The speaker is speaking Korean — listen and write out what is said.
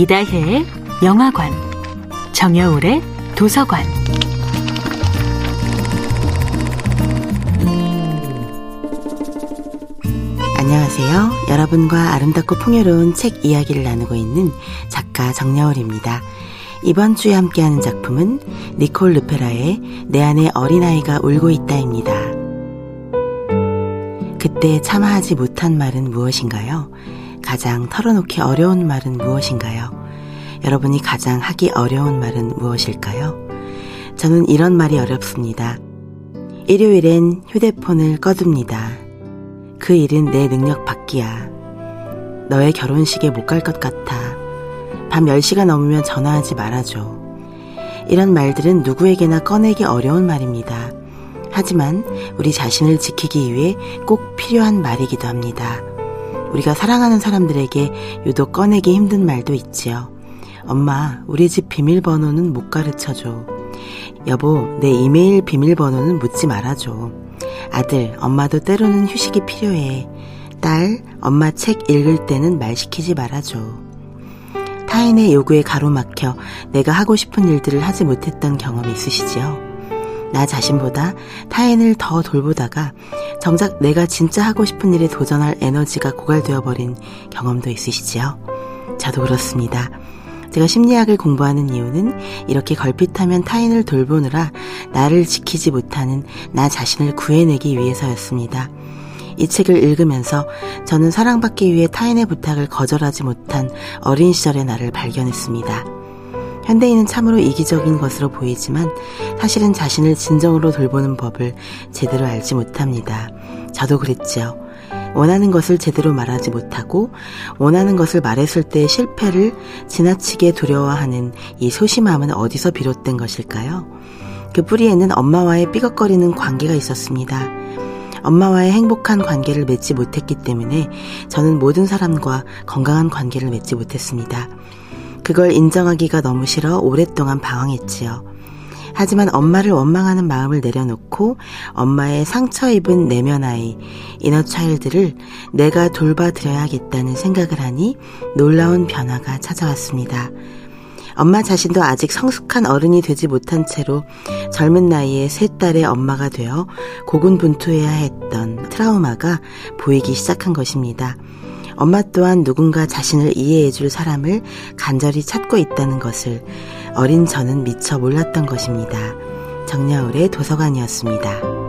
이다혜의 영화관, 정여울의 도서관. 안녕하세요. 여러분과 아름답고 풍요로운 책 이야기를 나누고 있는 작가 정여울입니다. 이번 주에 함께하는 작품은 니콜 르페라의 내 안에 어린아이가 울고 있다입니다. 그때 참아하지 못한 말은 무엇인가요? 가장 털어놓기 어려운 말은 무엇인가요? 여러분이 가장 하기 어려운 말은 무엇일까요? 저는 이런 말이 어렵습니다. 일요일엔 휴대폰을 꺼둡니다. 그 일은 내 능력 밖이야. 너의 결혼식에 못 갈 것 같아. 밤 10시가 넘으면 전화하지 말아줘. 이런 말들은 누구에게나 꺼내기 어려운 말입니다. 하지만 우리 자신을 지키기 위해 꼭 필요한 말이기도 합니다. 우리가 사랑하는 사람들에게 유독 꺼내기 힘든 말도 있지요. 엄마, 우리 집 비밀번호는 못 가르쳐줘. 여보, 내 이메일 비밀번호는 묻지 말아줘. 아들, 엄마도 때로는 휴식이 필요해. 딸, 엄마 책 읽을 때는 말 시키지 말아줘. 타인의 요구에 가로막혀 내가 하고 싶은 일들을 하지 못했던 경험이 있으시지요? 나 자신보다 타인을 더 돌보다가 정작 내가 진짜 하고 싶은 일에 도전할 에너지가 고갈되어 버린 경험도 있으시지요? 저도 그렇습니다. 제가 심리학을 공부하는 이유는 이렇게 걸핏하면 타인을 돌보느라 나를 지키지 못하는 나 자신을 구해내기 위해서였습니다. 이 책을 읽으면서 저는 사랑받기 위해 타인의 부탁을 거절하지 못한 어린 시절의 나를 발견했습니다. 현대인은 참으로 이기적인 것으로 보이지만 사실은 자신을 진정으로 돌보는 법을 제대로 알지 못합니다. 저도 그랬지요. 원하는 것을 제대로 말하지 못하고 원하는 것을 말했을 때의 실패를 지나치게 두려워하는 이 소심함은 어디서 비롯된 것일까요? 그 뿌리에는 엄마와의 삐걱거리는 관계가 있었습니다. 엄마와의 행복한 관계를 맺지 못했기 때문에 저는 모든 사람과 건강한 관계를 맺지 못했습니다. 그걸 인정하기가 너무 싫어 오랫동안 방황했지요. 하지만 엄마를 원망하는 마음을 내려놓고 엄마의 상처 입은 내면 아이, 이너 차일드를 내가 돌봐드려야겠다는 생각을 하니 놀라운 변화가 찾아왔습니다. 엄마 자신도 아직 성숙한 어른이 되지 못한 채로 젊은 나이에 세 딸의 엄마가 되어 고군분투해야 했던 트라우마가 보이기 시작한 것입니다. 엄마 또한 누군가 자신을 이해해줄 사람을 간절히 찾고 있다는 것을 어린 저는 미처 몰랐던 것입니다. 정야울의 도서관이었습니다.